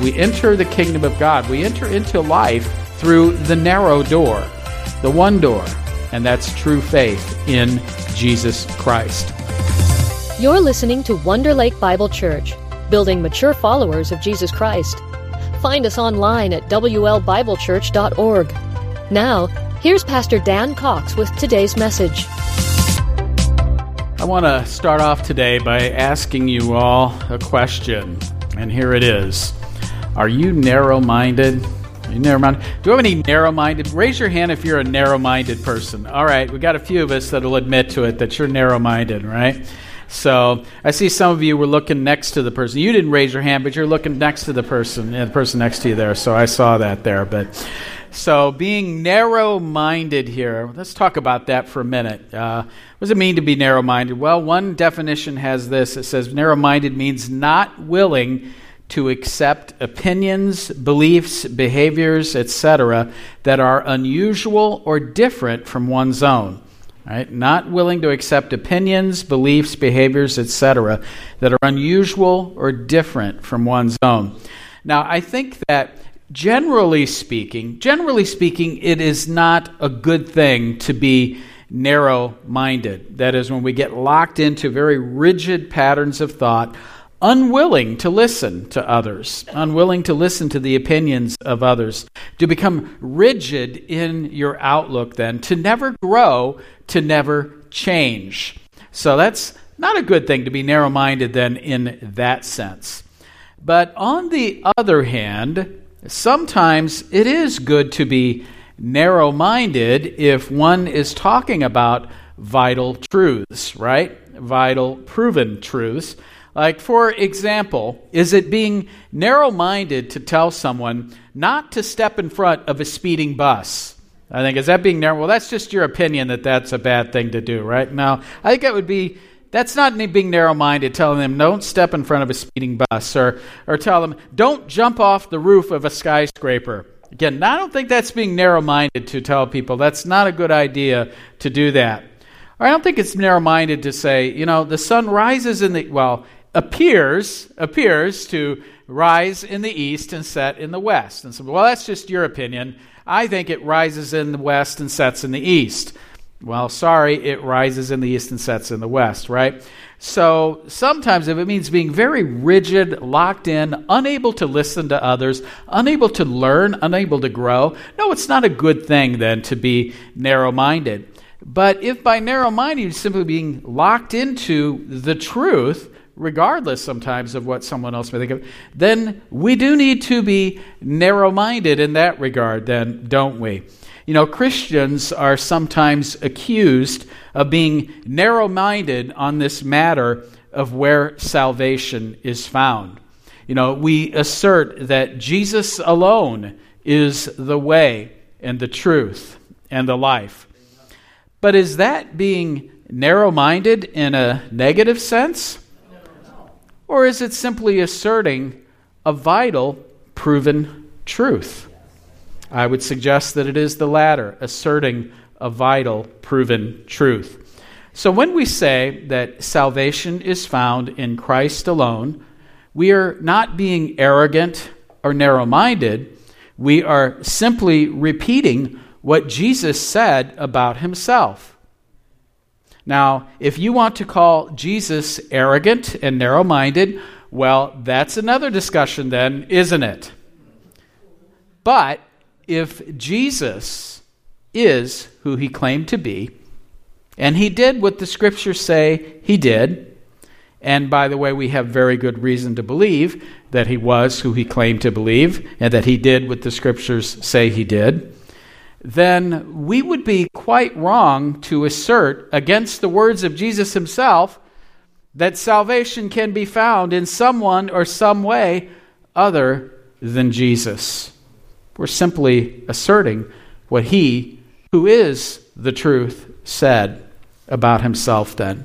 we enter the kingdom of God. We enter into life through the narrow door, the one door, and that's true faith in Jesus Christ. You're listening to Wonder Lake Bible Church, building mature followers of Jesus Christ. Find us online at WLBibleChurch.org. Now, here's Pastor Dan Cox with today's message. I want to start off today by asking you all a question, and here it is Are you narrow minded? You narrow minded? Do you have any narrow minded? Raise your hand if you're a narrow minded person. All right, we got a few of us that'll admit to it that you're narrow minded, right? So I see some of you were looking next to the person. You didn't raise your hand, but you're looking next to the person, the person next to you there. So I saw that there. But so, being narrow minded here, let's talk about that for a minute. Uh, what does it mean to be narrow minded? Well, one definition has this it says narrow minded means not willing to accept opinions, beliefs, behaviors, etc., that are unusual or different from one's own. Right? Not willing to accept opinions, beliefs, behaviors, etc., that are unusual or different from one's own. Now, I think that generally speaking, generally speaking, it is not a good thing to be narrow minded. That is, when we get locked into very rigid patterns of thought, unwilling to listen to others, unwilling to listen to the opinions of others, to become rigid in your outlook, then, to never grow, to never change. So that's not a good thing to be narrow minded, then, in that sense. But on the other hand, sometimes it is good to be narrow minded if one is talking about vital truths, right? Vital, proven truths. Like, for example, is it being narrow minded to tell someone not to step in front of a speeding bus? I think, is that being narrow? Well, that's just your opinion that that's a bad thing to do, right? Now, I think that would be that's not being narrow minded, telling them don't step in front of a speeding bus or, or tell them don't jump off the roof of a skyscraper. Again, I don't think that's being narrow minded to tell people that's not a good idea to do that. Or I don't think it's narrow minded to say, you know, the sun rises in the, well, appears, appears to rise in the east and set in the west. And so, well, that's just your opinion. I think it rises in the west and sets in the east. Well, sorry, it rises in the east and sets in the west, right? So sometimes, if it means being very rigid, locked in, unable to listen to others, unable to learn, unable to grow, no, it's not a good thing then to be narrow minded. But if by narrow minded you're simply being locked into the truth, regardless sometimes of what someone else may think of, then we do need to be narrow minded in that regard, then, don't we? You know, Christians are sometimes accused of being narrow minded on this matter of where salvation is found. You know, we assert that Jesus alone is the way and the truth and the life. But is that being narrow minded in a negative sense? Or is it simply asserting a vital, proven truth? I would suggest that it is the latter, asserting a vital, proven truth. So when we say that salvation is found in Christ alone, we are not being arrogant or narrow minded. We are simply repeating what Jesus said about himself. Now, if you want to call Jesus arrogant and narrow minded, well, that's another discussion then, isn't it? But if Jesus is who he claimed to be, and he did what the scriptures say he did, and by the way, we have very good reason to believe that he was who he claimed to believe, and that he did what the scriptures say he did, then we would be quite wrong to assert against the words of Jesus himself that salvation can be found in someone or some way other than Jesus. We're simply asserting what he, who is the truth, said about himself then.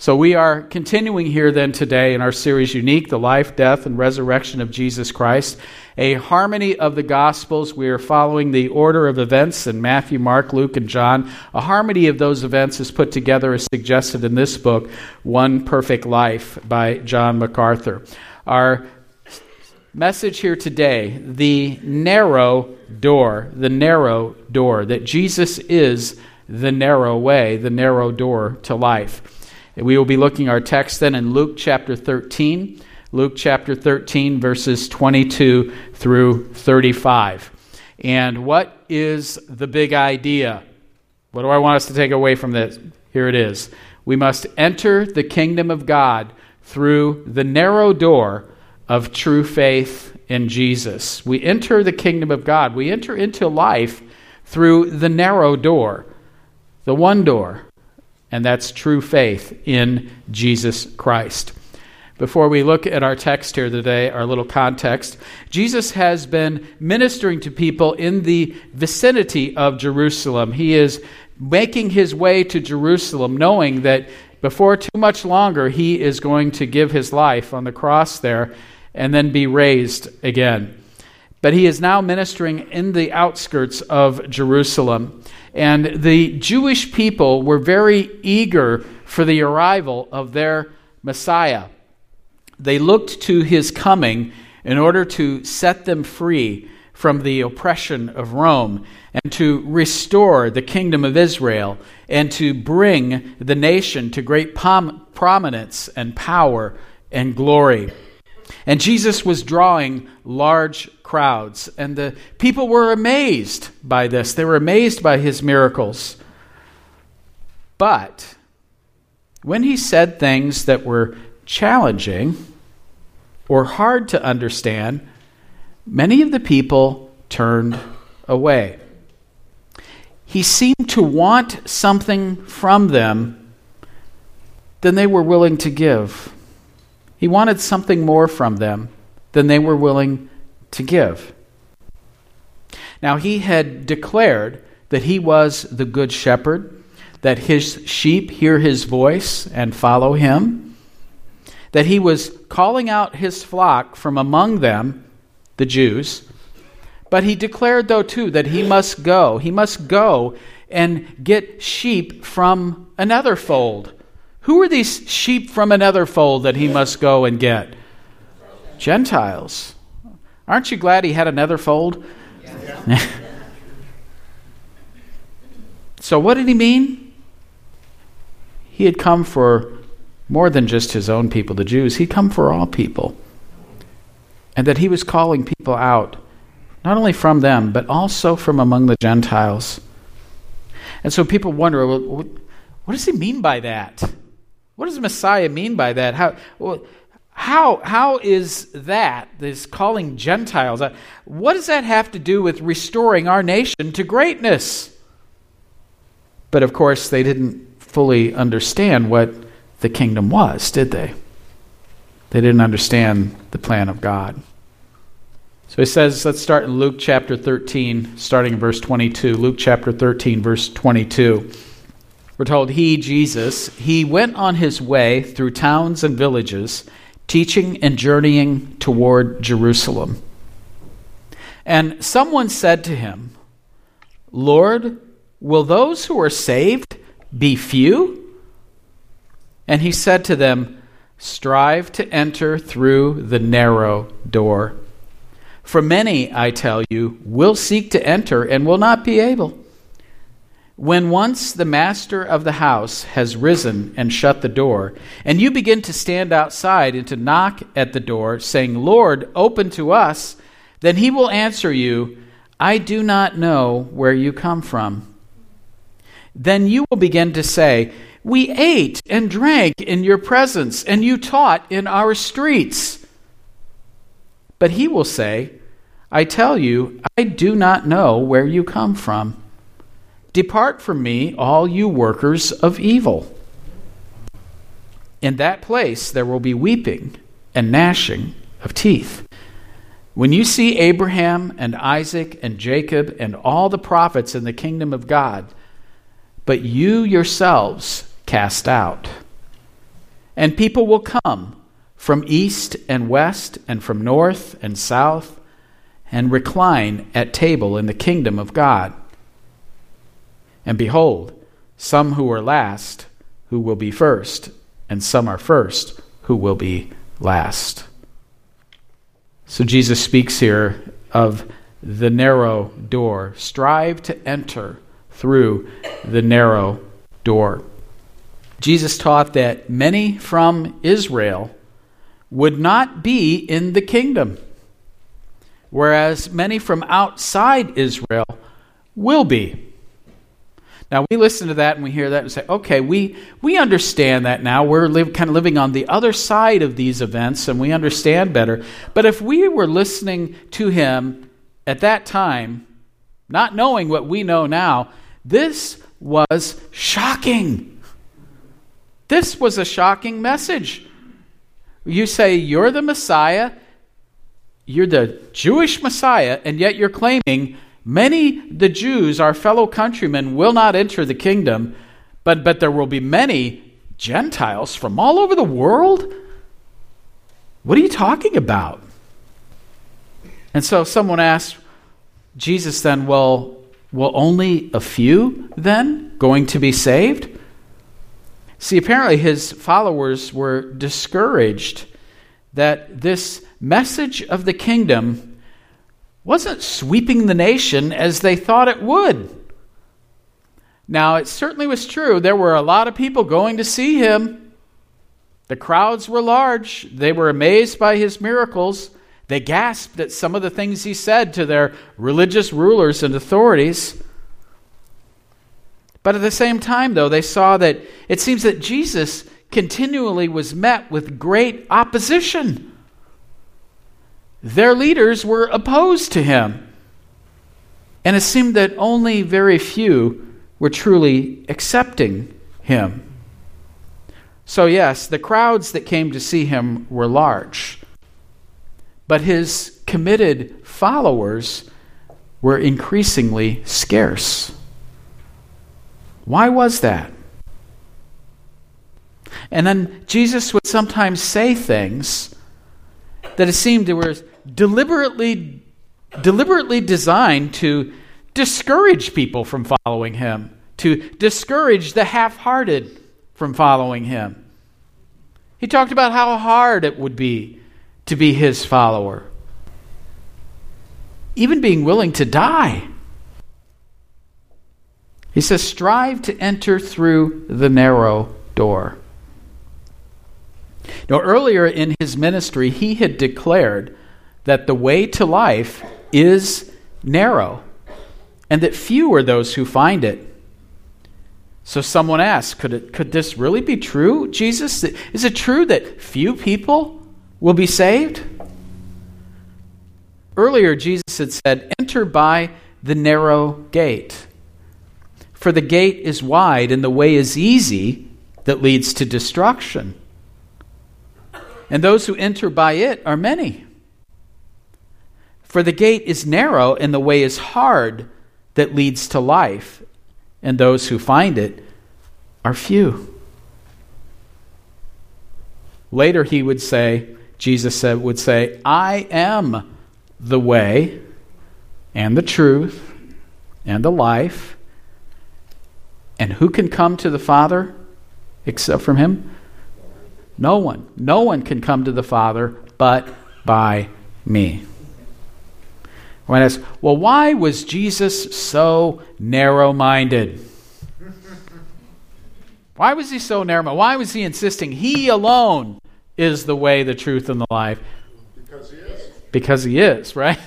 So we are continuing here then today in our series Unique, the life, death, and resurrection of Jesus Christ, a harmony of the Gospels. We are following the order of events in Matthew, Mark, Luke, and John. A harmony of those events is put together as suggested in this book, One Perfect Life by John MacArthur. Our message here today the narrow door, the narrow door, that Jesus is the narrow way, the narrow door to life. We will be looking our text then in Luke chapter 13, Luke chapter 13, verses 22 through 35. And what is the big idea? What do I want us to take away from this? Here it is. We must enter the kingdom of God through the narrow door of true faith in Jesus. We enter the kingdom of God. We enter into life through the narrow door, the one door, and that's true faith in Jesus Christ. Before we look at our text here today, our little context, Jesus has been ministering to people in the vicinity of Jerusalem. He is making his way to Jerusalem, knowing that before too much longer he is going to give his life on the cross there and then be raised again. But he is now ministering in the outskirts of Jerusalem. And the Jewish people were very eager for the arrival of their Messiah. They looked to his coming in order to set them free from the oppression of Rome and to restore the kingdom of Israel and to bring the nation to great prominence and power and glory. And Jesus was drawing large crowds, and the people were amazed by this. They were amazed by his miracles. But when he said things that were challenging or hard to understand, many of the people turned away. He seemed to want something from them than they were willing to give. He wanted something more from them than they were willing to give. Now, he had declared that he was the good shepherd, that his sheep hear his voice and follow him, that he was calling out his flock from among them, the Jews. But he declared, though, too, that he must go. He must go and get sheep from another fold who are these sheep from another fold that he must go and get? Gentiles. Aren't you glad he had another fold? Yeah. so, what did he mean? He had come for more than just his own people, the Jews. He'd come for all people. And that he was calling people out, not only from them, but also from among the Gentiles. And so people wonder well, what does he mean by that? What does Messiah mean by that? How, well, how, how is that, this calling Gentiles, uh, what does that have to do with restoring our nation to greatness? But of course, they didn't fully understand what the kingdom was, did they? They didn't understand the plan of God. So he says, let's start in Luke chapter 13, starting in verse 22. Luke chapter 13, verse 22. We're told he, Jesus, he went on his way through towns and villages, teaching and journeying toward Jerusalem. And someone said to him, Lord, will those who are saved be few? And he said to them, Strive to enter through the narrow door. For many, I tell you, will seek to enter and will not be able. When once the master of the house has risen and shut the door, and you begin to stand outside and to knock at the door, saying, Lord, open to us, then he will answer you, I do not know where you come from. Then you will begin to say, We ate and drank in your presence, and you taught in our streets. But he will say, I tell you, I do not know where you come from. Depart from me, all you workers of evil. In that place there will be weeping and gnashing of teeth. When you see Abraham and Isaac and Jacob and all the prophets in the kingdom of God, but you yourselves cast out. And people will come from east and west and from north and south and recline at table in the kingdom of God. And behold, some who are last who will be first, and some are first who will be last. So Jesus speaks here of the narrow door. Strive to enter through the narrow door. Jesus taught that many from Israel would not be in the kingdom, whereas many from outside Israel will be. Now we listen to that and we hear that and say, okay, we, we understand that now. We're live, kind of living on the other side of these events and we understand better. But if we were listening to him at that time, not knowing what we know now, this was shocking. This was a shocking message. You say you're the Messiah, you're the Jewish Messiah, and yet you're claiming Many, the Jews, our fellow countrymen, will not enter the kingdom, but, but there will be many Gentiles from all over the world? What are you talking about? And so someone asked Jesus then, well, will only a few then going to be saved? See, apparently his followers were discouraged that this message of the kingdom wasn't sweeping the nation as they thought it would. Now, it certainly was true. There were a lot of people going to see him. The crowds were large. They were amazed by his miracles. They gasped at some of the things he said to their religious rulers and authorities. But at the same time, though, they saw that it seems that Jesus continually was met with great opposition. Their leaders were opposed to him. And it seemed that only very few were truly accepting him. So, yes, the crowds that came to see him were large. But his committed followers were increasingly scarce. Why was that? And then Jesus would sometimes say things that it seemed there was deliberately deliberately designed to discourage people from following him, to discourage the half-hearted from following him. He talked about how hard it would be to be his follower. Even being willing to die. He says, strive to enter through the narrow door. Now, earlier in his ministry, he had declared that the way to life is narrow and that few are those who find it. So someone asked, could, it, could this really be true, Jesus? Is it true that few people will be saved? Earlier, Jesus had said, Enter by the narrow gate. For the gate is wide and the way is easy that leads to destruction. And those who enter by it are many. For the gate is narrow and the way is hard that leads to life, and those who find it are few. Later he would say, Jesus said, would say, I am the way and the truth and the life. And who can come to the Father except from him? No one. No one can come to the Father but by me. When I ask, well, why was Jesus so narrow minded? Why was he so narrow minded? Why was he insisting he alone is the way, the truth, and the life? Because he is. Because he is, right?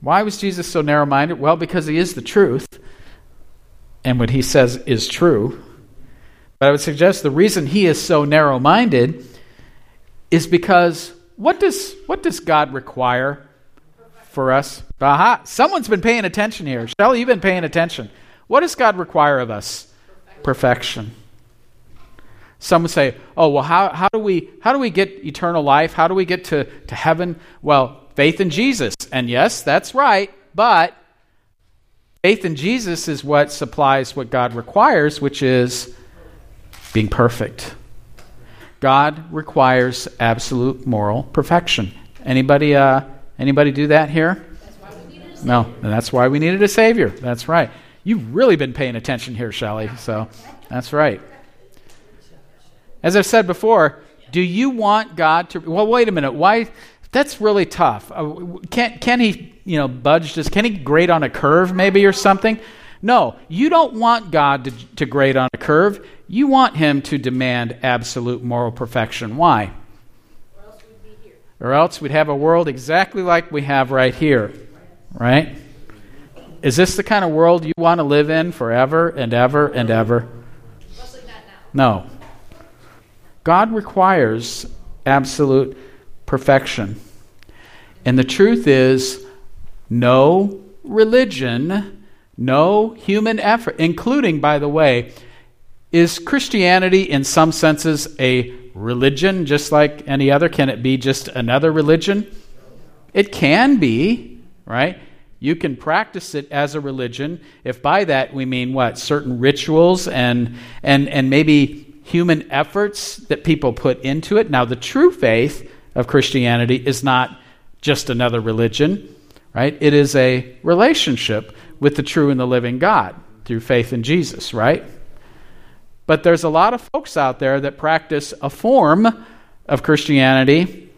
Why was Jesus so narrow minded? Well, because he is the truth, and what he says is true. But I would suggest the reason he is so narrow minded is because what does, what does God require for us? Aha, someone's been paying attention here. Shelley, you've been paying attention. What does God require of us? Perfection. Some would say, oh, well, how, how, do we, how do we get eternal life? How do we get to, to heaven? Well, faith in Jesus. And yes, that's right, but faith in Jesus is what supplies what God requires, which is being perfect. God requires absolute moral perfection. Anybody, uh, anybody do that here? No, that's why we needed a Savior. That's right. You've really been paying attention here, Shelley. So that's right. As I've said before, Do you want God to? Well, wait a minute. Why? That's really tough. Uh, can can he, you know, budge? Just can he grade on a curve maybe or something? No, you don't want God to, to grade on a curve. You want him to demand absolute moral perfection. Why? Or else, or else we'd have a world exactly like we have right here, right? Is this the kind of world you want to live in forever and ever and ever? No. God requires absolute perfection. And the truth is, no religion, no human effort, including, by the way, is Christianity in some senses a religion just like any other? Can it be just another religion? It can be, right? You can practice it as a religion if by that we mean what? Certain rituals and and and maybe human efforts that people put into it. Now, the true faith of Christianity is not just another religion, right? It is a relationship with the true and the living God through faith in Jesus, right? But there's a lot of folks out there that practice a form of Christianity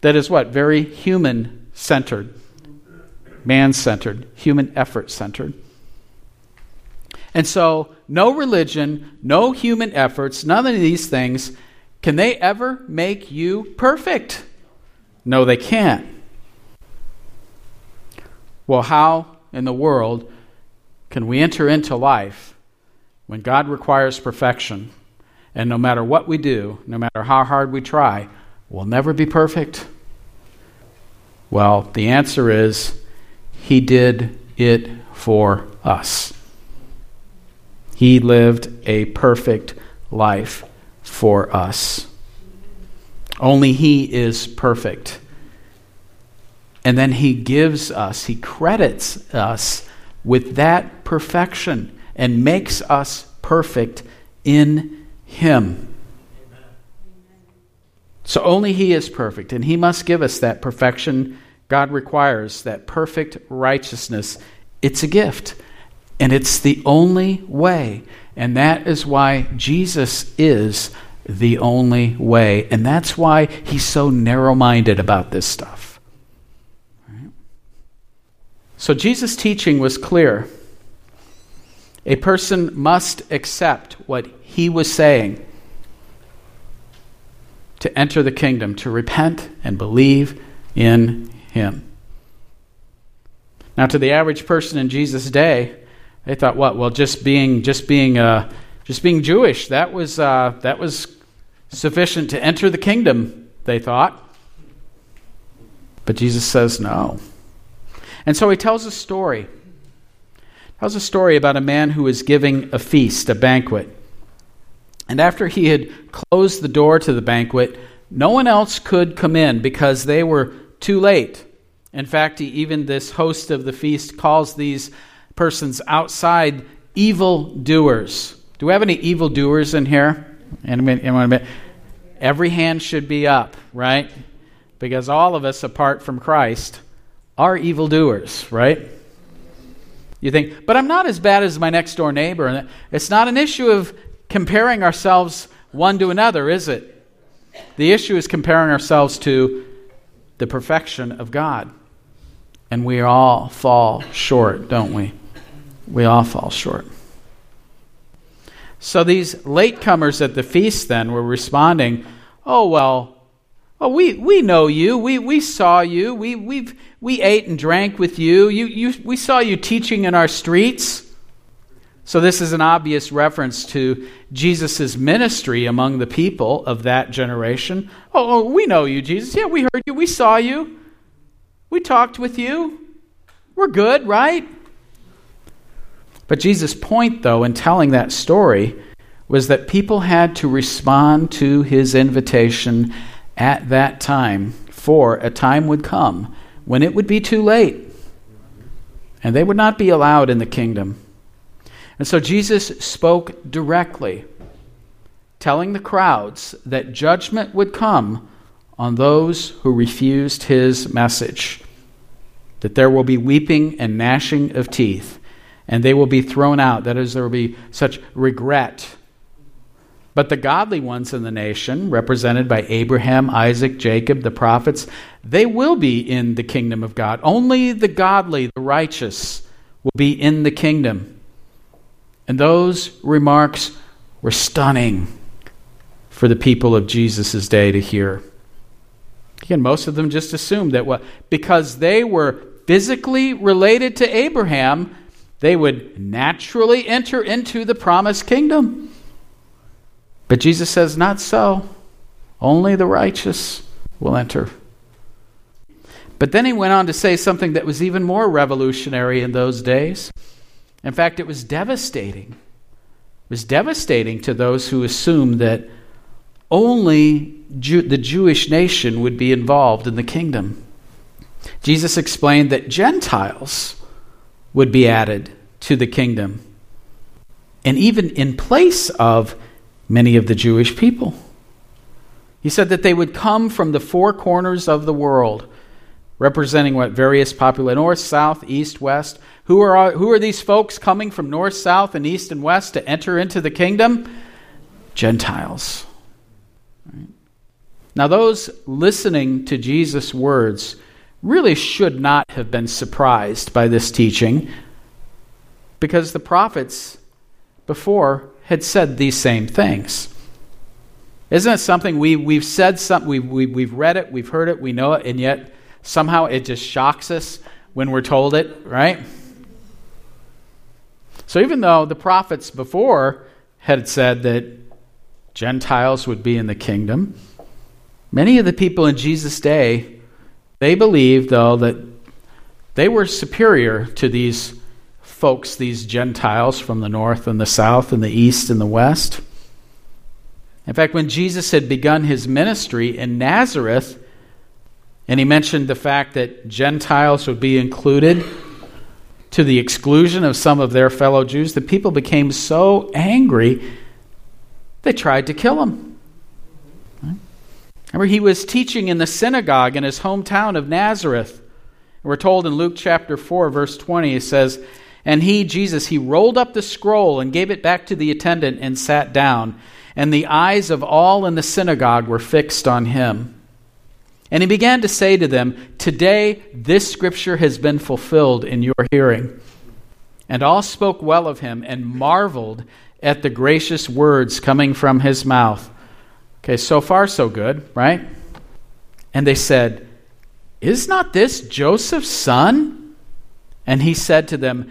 that is what? Very human centered, man centered, human effort centered. And so, no religion, no human efforts, none of these things, can they ever make you perfect? No, they can't. Well, how in the world can we enter into life when God requires perfection? And no matter what we do, no matter how hard we try, we'll never be perfect? Well, the answer is He did it for us. He lived a perfect life for us. Only He is perfect. And then He gives us, He credits us with that perfection and makes us perfect in Him. So only He is perfect, and He must give us that perfection God requires, that perfect righteousness. It's a gift. And it's the only way. And that is why Jesus is the only way. And that's why he's so narrow minded about this stuff. So Jesus' teaching was clear. A person must accept what he was saying to enter the kingdom, to repent and believe in him. Now, to the average person in Jesus' day, they thought, what? Well, just being just being uh, just being Jewish that was uh, that was sufficient to enter the kingdom. They thought, but Jesus says no. And so he tells a story. Tells a story about a man who was giving a feast, a banquet. And after he had closed the door to the banquet, no one else could come in because they were too late. In fact, even this host of the feast calls these persons outside evil doers. Do we have any evil doers in here? Every hand should be up, right? Because all of us, apart from Christ, are evil doers, right? You think, but I'm not as bad as my next door neighbor. It's not an issue of comparing ourselves one to another, is it? The issue is comparing ourselves to the perfection of God. And we all fall short, don't we? We all fall short. So these latecomers at the feast then were responding, Oh, well, well we, we know you. We, we saw you. We, we've, we ate and drank with you. You, you. We saw you teaching in our streets. So this is an obvious reference to Jesus' ministry among the people of that generation. Oh, oh, we know you, Jesus. Yeah, we heard you. We saw you. We talked with you. We're good, right? But Jesus' point, though, in telling that story was that people had to respond to his invitation at that time, for a time would come when it would be too late, and they would not be allowed in the kingdom. And so Jesus spoke directly, telling the crowds that judgment would come on those who refused his message, that there will be weeping and gnashing of teeth and they will be thrown out. That is, there will be such regret But the godly ones in the nation, represented by Abraham, Isaac, Jacob, the prophets, they will be in the kingdom of God. Only the godly, the righteous, will be in the kingdom. And those remarks were stunning for the people of Jesus' day to hear. Again, most of them just assumed that what, because they were physically related to Abraham, they would naturally enter into the promised kingdom. But Jesus says, not so. Only the righteous will enter. But then he went on to say something that was even more revolutionary in those days. In fact, it was devastating. It was devastating to those who assumed that only Jew- the Jewish nation would be involved in the kingdom. Jesus explained that Gentiles would be added to the kingdom, and even in place of many of the Jewish people. He said that they would come from the four corners of the world, representing what various popular north, south, east, west. Who are, who are these folks coming from north, south, and east and west to enter into the kingdom? Gentiles. Now, those listening to Jesus' words really should not have been surprised by this teaching because the prophets before had said these same things. Isn't it something we, we've said something, we, we, we've read it, we've heard it, we know it, and yet somehow it just shocks us when we're told it, right? So even though the prophets before had said that Gentiles would be in the kingdom, many of the people in Jesus' day they believed, though, that they were superior to these folks, these Gentiles from the north and the south and the east and the west. In fact, when Jesus had begun his ministry in Nazareth, and he mentioned the fact that Gentiles would be included to the exclusion of some of their fellow Jews, the people became so angry they tried to kill him. Remember, he was teaching in the synagogue in his hometown of Nazareth. We're told in Luke chapter 4, verse 20, he says, And he, Jesus, he rolled up the scroll and gave it back to the attendant and sat down. And the eyes of all in the synagogue were fixed on him. And he began to say to them, Today this scripture has been fulfilled in your hearing. And all spoke well of him and marveled at the gracious words coming from his mouth. Okay, so far so good, right? And they said, Is not this Joseph's son? And he said to them,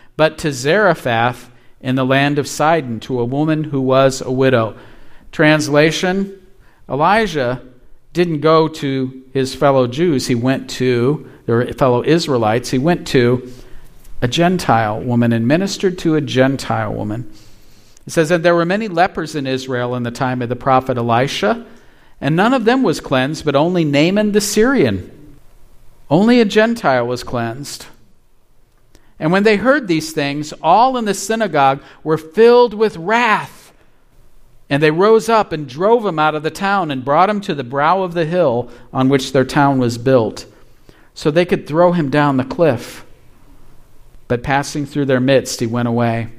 but to Zarephath in the land of Sidon, to a woman who was a widow. Translation Elijah didn't go to his fellow Jews, he went to, their fellow Israelites, he went to a Gentile woman and ministered to a Gentile woman. It says that there were many lepers in Israel in the time of the prophet Elisha, and none of them was cleansed, but only Naaman the Syrian. Only a Gentile was cleansed. And when they heard these things, all in the synagogue were filled with wrath. And they rose up and drove him out of the town and brought him to the brow of the hill on which their town was built, so they could throw him down the cliff but passing through their midst, he went away.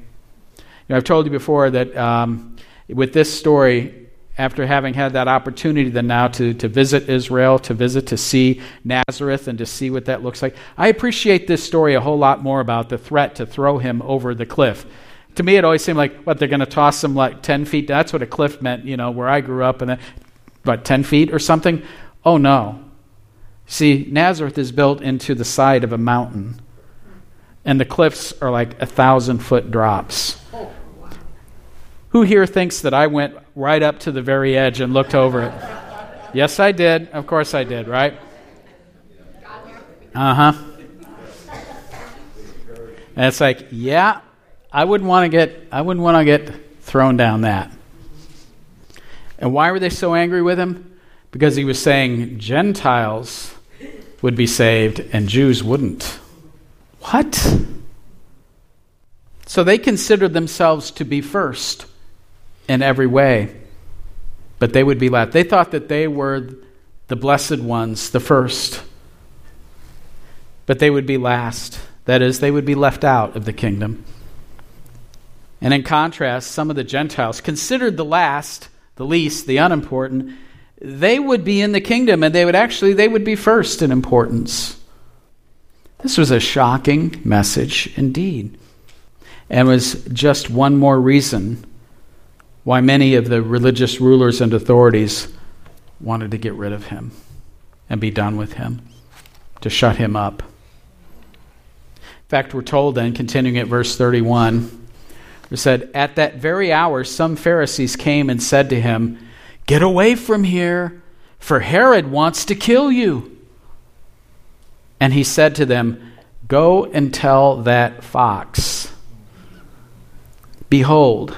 You know, I've told you before that um, with this story, after having had that opportunity then now to, to visit Israel, to visit, to see Nazareth, and to see what that looks like, I appreciate this story a whole lot more about the threat to throw him over the cliff. To me, it always seemed like, what, they're going to toss him like 10 feet? That's what a cliff meant, you know, where I grew up, and then, what, 10 feet or something? Oh, no. See, Nazareth is built into the side of a mountain and the cliffs are like a thousand foot drops. Who here thinks that I went right up to the very edge and looked over it? Yes, I did. Of course I did, right? Uh huh. And it's like, yeah, I wouldn't want to get I wouldn't want to get thrown down that. And why were they so angry with him? Because he was saying Gentiles would be saved and Jews wouldn't. What? So they considered themselves to be first in every way, but they would be last. They thought that they were the blessed ones, the first, but they would be last. That is, they would be left out of the kingdom. And in contrast, some of the Gentiles, considered the last, the least, the unimportant, they would be in the kingdom and they would actually they would be first in importance. This was a shocking message indeed. And was just one more reason why many of the religious rulers and authorities wanted to get rid of him and be done with him, to shut him up. In fact, we're told then, continuing at verse 31, it said, At that very hour, some Pharisees came and said to him, Get away from here, for Herod wants to kill you. And he said to them, Go and tell that fox, Behold,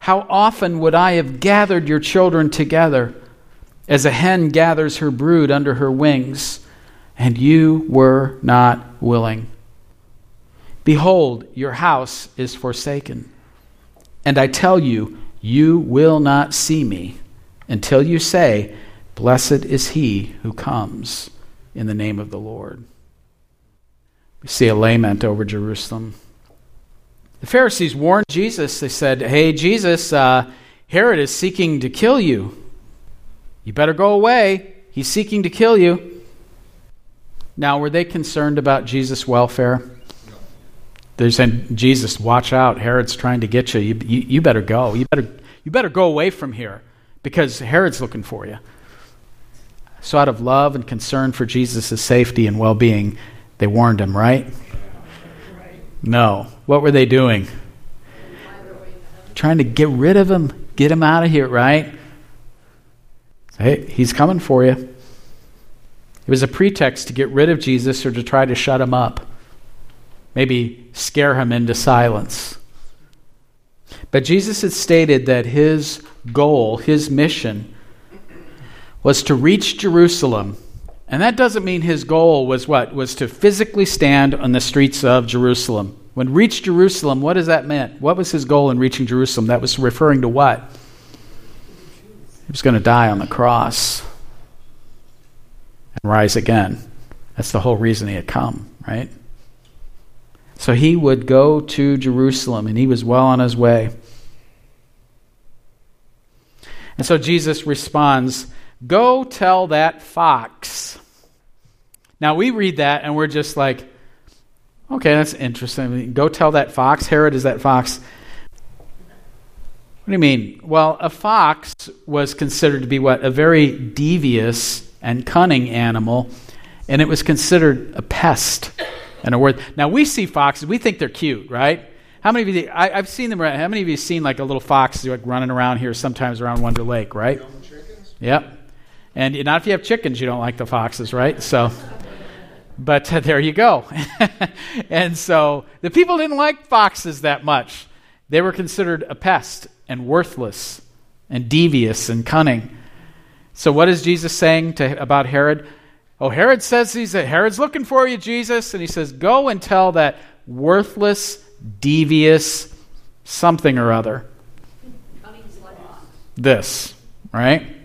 How often would I have gathered your children together as a hen gathers her brood under her wings, and you were not willing? Behold, your house is forsaken. And I tell you, you will not see me until you say, Blessed is he who comes in the name of the Lord. We see a lament over Jerusalem. The Pharisees warned Jesus. They said, Hey, Jesus, uh, Herod is seeking to kill you. You better go away. He's seeking to kill you. Now, were they concerned about Jesus' welfare? They said, Jesus, watch out. Herod's trying to get you. You, you. you better go. You better, you better go away from here because Herod's looking for you. So, out of love and concern for Jesus' safety and well being, they warned him, right? No. What were they doing? Trying to get rid of him, get him out of here, right? Hey, he's coming for you. It was a pretext to get rid of Jesus or to try to shut him up, maybe scare him into silence. But Jesus had stated that his goal, his mission, was to reach Jerusalem and that doesn't mean his goal was what? Was to physically stand on the streets of Jerusalem. When reach Jerusalem, what does that mean? What was his goal in reaching Jerusalem? That was referring to what? He was going to die on the cross and rise again. That's the whole reason he had come, right? So he would go to Jerusalem, and he was well on his way. And so Jesus responds Go tell that fox. Now we read that and we're just like, okay, that's interesting. Go tell that fox. Herod is that fox. What do you mean? Well, a fox was considered to be what? A very devious and cunning animal, and it was considered a pest and a word. Now we see foxes, we think they're cute, right? How many of you? I, have seen them. How many of you have seen like a little fox like running around here sometimes around Wonder Lake, right? Yep. And not if you have chickens, you don't like the foxes, right? So, but uh, there you go. and so the people didn't like foxes that much. They were considered a pest and worthless and devious and cunning. So, what is Jesus saying to, about Herod? Oh, Herod says he's Herod's looking for you, Jesus, and he says, "Go and tell that worthless, devious, something or other." This, right?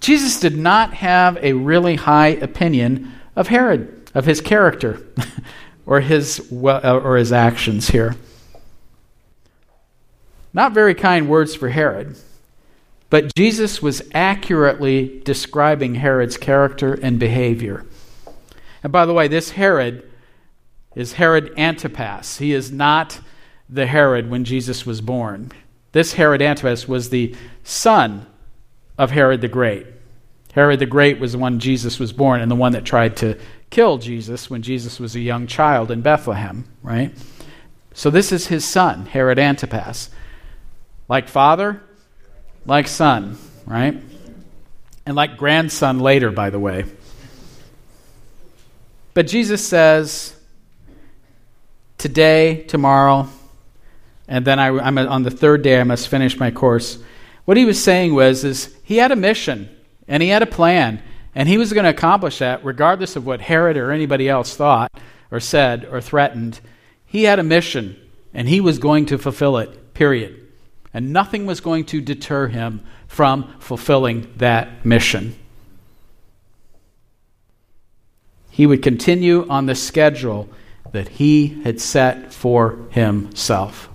Jesus did not have a really high opinion of Herod, of his character, or his, uh, or his actions here. Not very kind words for Herod, but Jesus was accurately describing Herod's character and behavior. And by the way, this Herod is Herod Antipas. He is not the Herod when Jesus was born. This Herod Antipas was the son of Herod the Great. Herod the Great was the one Jesus was born and the one that tried to kill Jesus when Jesus was a young child in Bethlehem, right? So this is his son, Herod Antipas. Like father, like son, right? And like grandson later, by the way. But Jesus says, today, tomorrow, and then I, am on the third day I must finish my course. What he was saying was, is he had a mission and he had a plan, and he was going to accomplish that regardless of what Herod or anybody else thought or said or threatened. He had a mission, and he was going to fulfill it, period. And nothing was going to deter him from fulfilling that mission. He would continue on the schedule that he had set for himself.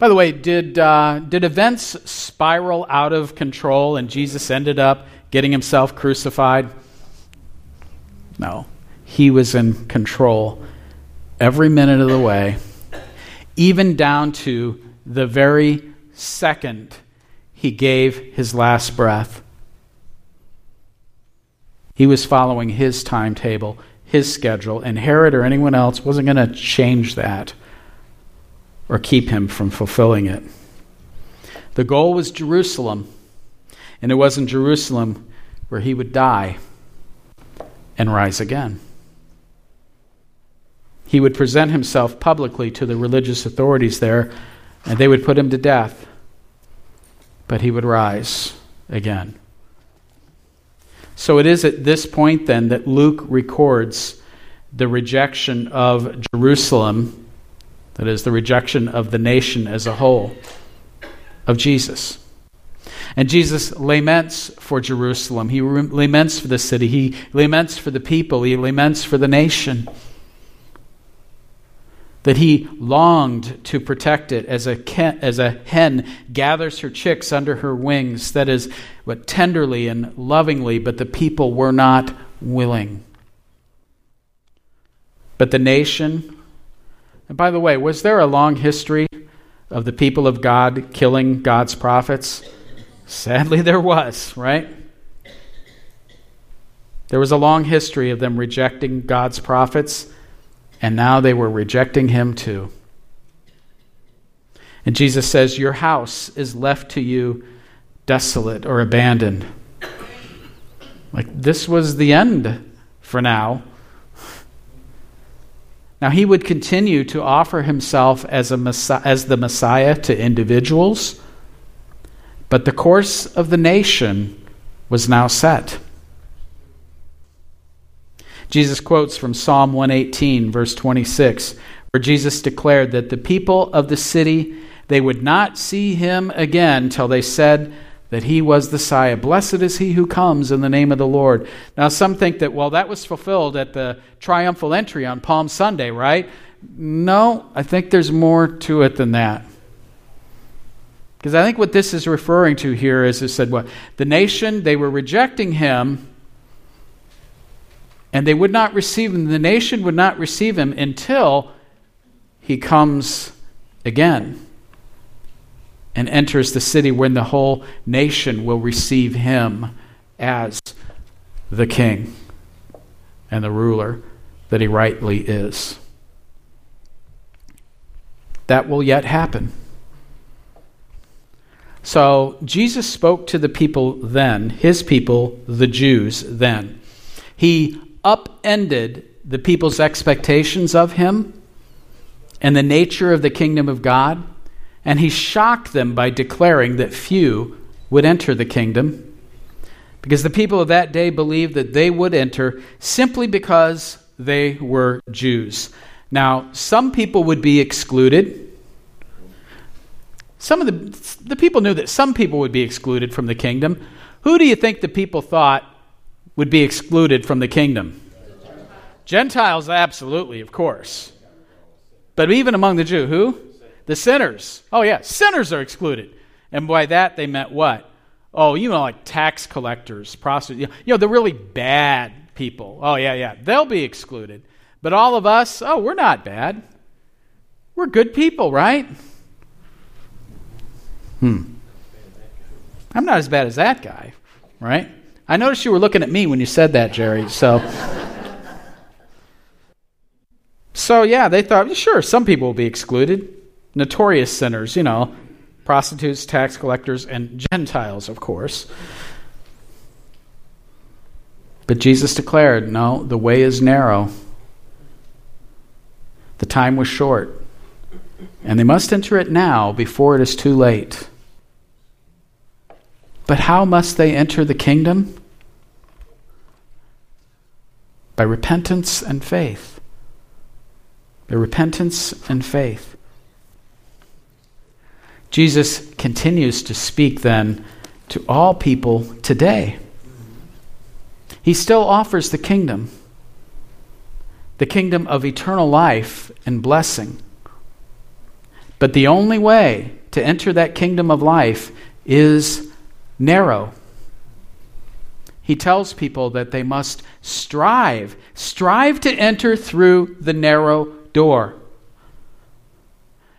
By the way, did, uh, did events spiral out of control and Jesus ended up getting himself crucified? No. He was in control every minute of the way, even down to the very second he gave his last breath. He was following his timetable, his schedule, and Herod or anyone else wasn't going to change that or keep him from fulfilling it. The goal was Jerusalem, and it was in Jerusalem where he would die and rise again. He would present himself publicly to the religious authorities there, and they would put him to death, but he would rise again. So it is at this point then that Luke records the rejection of Jerusalem that is, the rejection of the nation as a whole of Jesus. And Jesus laments for Jerusalem. He laments for the city. He laments for the people. He laments for the nation. That he longed to protect it as a, as a hen gathers her chicks under her wings. That is, but tenderly and lovingly, but the people were not willing. But the nation and by the way, was there a long history of the people of God killing God's prophets? Sadly, there was, right? There was a long history of them rejecting God's prophets, and now they were rejecting him too. And Jesus says, Your house is left to you desolate or abandoned. Like this was the end for now. Now, he would continue to offer himself as, a Messiah, as the Messiah to individuals, but the course of the nation was now set. Jesus quotes from Psalm 118, verse 26, where Jesus declared that the people of the city they would not see him again till they said, that he was the Messiah. Blessed is he who comes in the name of the Lord. Now, some think that, well, that was fulfilled at the triumphal entry on Palm Sunday, right? No, I think there's more to it than that. Because I think what this is referring to here is it said, what? The nation, they were rejecting him, and they would not receive him. The nation would not receive him until he comes again and enters the city when the whole nation will receive him as the king and the ruler that he rightly is. That will yet happen. So Jesus spoke to the people then, his people, the Jews, then. He upended the people's expectations of him and the nature of the kingdom of God and he shocked them by declaring that few would enter the kingdom, because the people of that day believed that they would enter simply because they were Jews. Now, some people would be excluded. Some of the, the people knew that some people would be excluded from the kingdom. Who do you think the people thought would be excluded from the kingdom? Gentiles, absolutely, of course. But even among the Jews, who? The sinners. Oh, yeah, sinners are excluded. And by that, they meant what? Oh, you know, like tax collectors, prostitutes, you know, the really bad people. Oh, yeah, yeah. They'll be excluded. But all of us, oh, we're not bad. We're good people, right? Hmm. I'm not as bad as that guy. right? I noticed you were looking at me when you said that, Jerry. So, so yeah, they thought, sure, some people will be excluded. Notorious sinners, you know, prostitutes, tax collectors, and Gentiles, of course. But Jesus declared, no, the way is narrow. The time was short. And they must enter it now before it is too late. But how must they enter the kingdom? By repentance and faith. By repentance and faith. Jesus continues to speak then to all people today. He still offers the kingdom, the kingdom of eternal life and blessing. But the only way to enter that kingdom of life is narrow. He tells people that they must strive, strive to enter through the narrow door.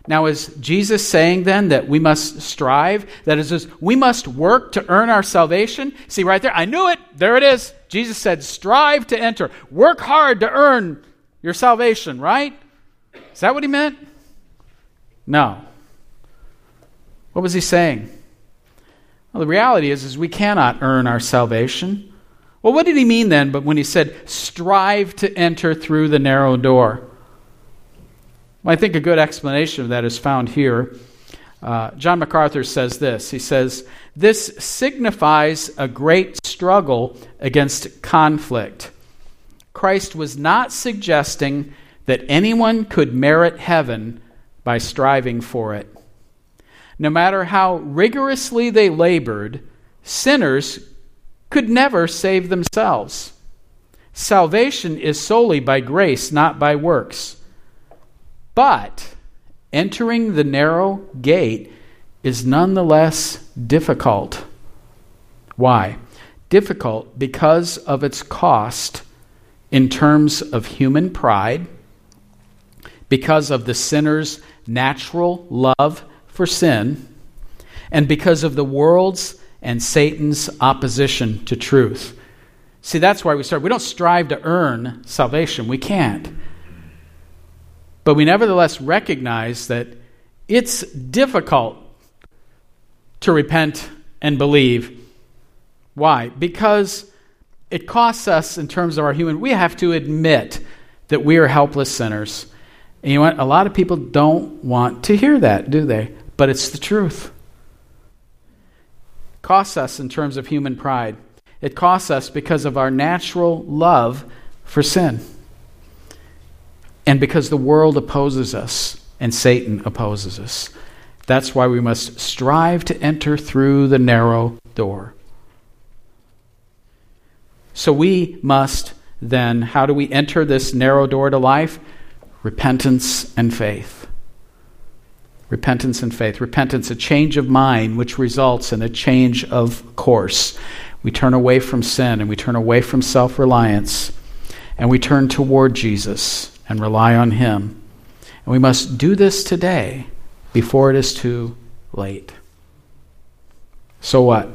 Now, is Jesus saying then that we must strive? That is, we must work to earn our salvation? See, right there, I knew it. There it is. Jesus said, strive to enter. Work hard to earn your salvation, right? Is that what he meant? No. What was he saying? Well, the reality is, is we cannot earn our salvation. Well, what did he mean then? But when he said, strive to enter through the narrow door. Well, I think a good explanation of that is found here. Uh, John MacArthur says this. He says, This signifies a great struggle against conflict. Christ was not suggesting that anyone could merit heaven by striving for it. No matter how rigorously they labored, sinners could never save themselves. Salvation is solely by grace, not by works. But entering the narrow gate is nonetheless difficult. Why? Difficult because of its cost in terms of human pride, because of the sinner's natural love for sin, and because of the world's and Satan's opposition to truth. See, that's why we start. We don't strive to earn salvation, we can't. But we nevertheless recognize that it's difficult to repent and believe. Why? Because it costs us in terms of our human, we have to admit that we are helpless sinners. And you know what? A lot of people don't want to hear that, do they? But it's the truth. It costs us in terms of human pride. It costs us because of our natural love for sin and because the world opposes us and Satan opposes us. That's why we must strive to enter through the narrow door. So we must then, how do we enter this narrow door to life? Repentance and faith. Repentance and faith. Repentance, a change of mind, which results in a change of course. We turn away from sin and we turn away from self reliance and we turn toward Jesus and rely on Him. And we must do this today before it is too late. So what?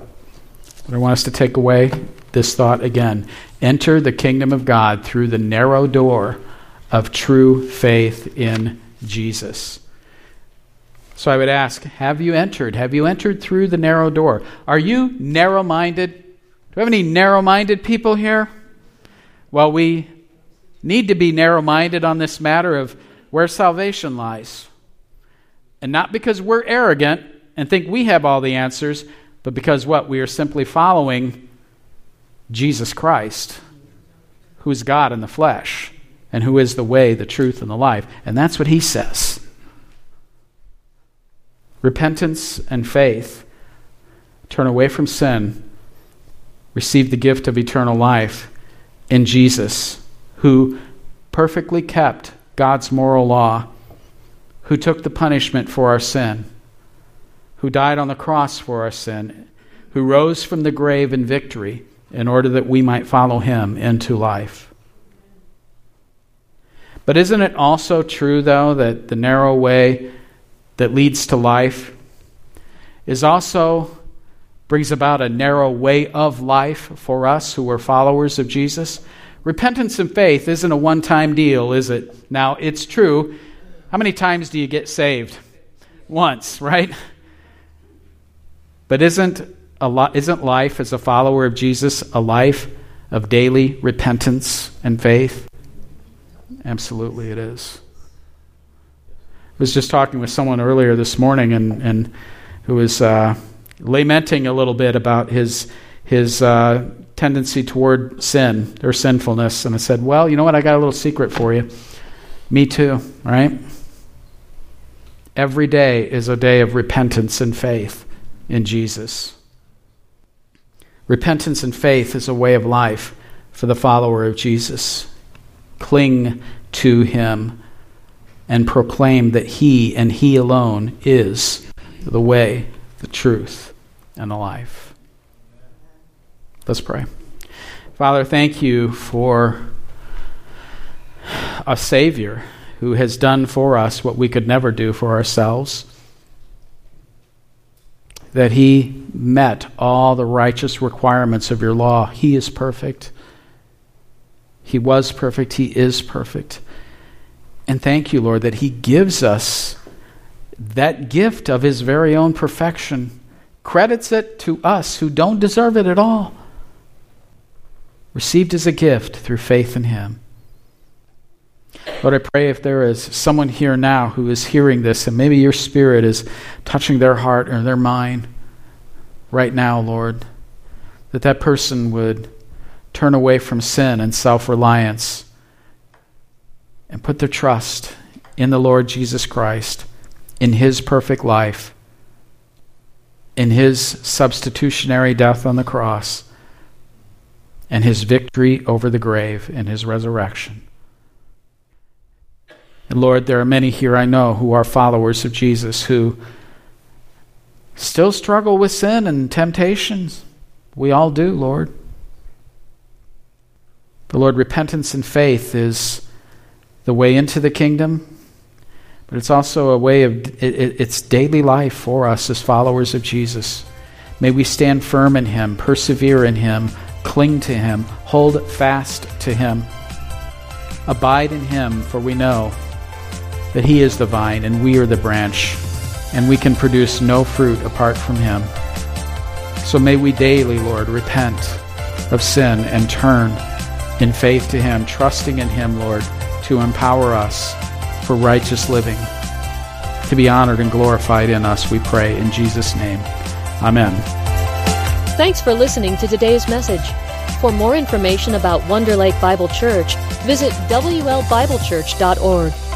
I want us to take away this thought again. Enter the kingdom of God through the narrow door of true faith in Jesus. So I would ask, have you entered? Have you entered through the narrow door? Are you narrow minded? Do we have any narrow minded people here? Well, we need to be narrow minded on this matter of where salvation lies. And not because we're arrogant and think we have all the answers, but because what? We are simply following Jesus Christ, who is God in the flesh, and who is the way, the truth, and the life. And that's what he says. Repentance and faith. Turn away from sin. Receive the gift of eternal life in Jesus who perfectly kept God's moral law, who took the punishment for our sin, who died on the cross for our sin, who rose from the grave in victory in order that we might follow him into life. But isn't it also true, though, that the narrow way that leads to life is also brings about a narrow way of life for us who are followers of Jesus. Repentance and faith isn't a one time deal, is it? Now, it's true. How many times do you get saved? Once, right? But isn't, a isn't life as a follower of Jesus a life of daily repentance and faith? Absolutely, it is. I was just talking with someone earlier this morning and, and who was uh, lamenting a little bit about his, his uh, tendency toward sin or sinfulness. And I said, Well, you know what? I got a little secret for you. Me too, right? Every day is a day of repentance and faith in Jesus. Repentance and faith is a way of life for the follower of Jesus. Cling to him and proclaim that he and he alone is the way, the truth, and the life. Let's pray. Father, thank you for a Savior who has done for us what we could never do for ourselves. That he met all the righteous requirements of your law. He is perfect. He was perfect. He is perfect. And thank you, Lord, that he gives us that gift of his very own perfection, credits it to us who don't deserve it at all, received as a gift through faith in him. Lord, I pray if there is someone here now who is hearing this, and maybe your spirit is touching their heart or their mind right now, Lord, that that person would turn away from sin and self reliance and put their trust in the Lord Jesus Christ, in his perfect life, in his substitutionary death on the cross, and his victory over the grave and his resurrection. And Lord, there are many here I know who are followers of Jesus who still struggle with sin and temptations. We all do, Lord. The Lord, repentance and faith is the way into the kingdom, but it's also a way of it, it's daily life for us as followers of Jesus. May we stand firm in Him, persevere in Him, cling to Him, hold fast to Him, abide in Him, for we know that He is the vine and we are the branch, and we can produce no fruit apart from Him. So may we daily, Lord, repent of sin and turn in faith to Him, trusting in Him, Lord, to empower us for righteous living. To be honored and glorified in us, we pray in Jesus' name. Amen. Thanks for listening to today's message. For more information about Wonder Lake Bible Church, visit WLBibleChurch.org.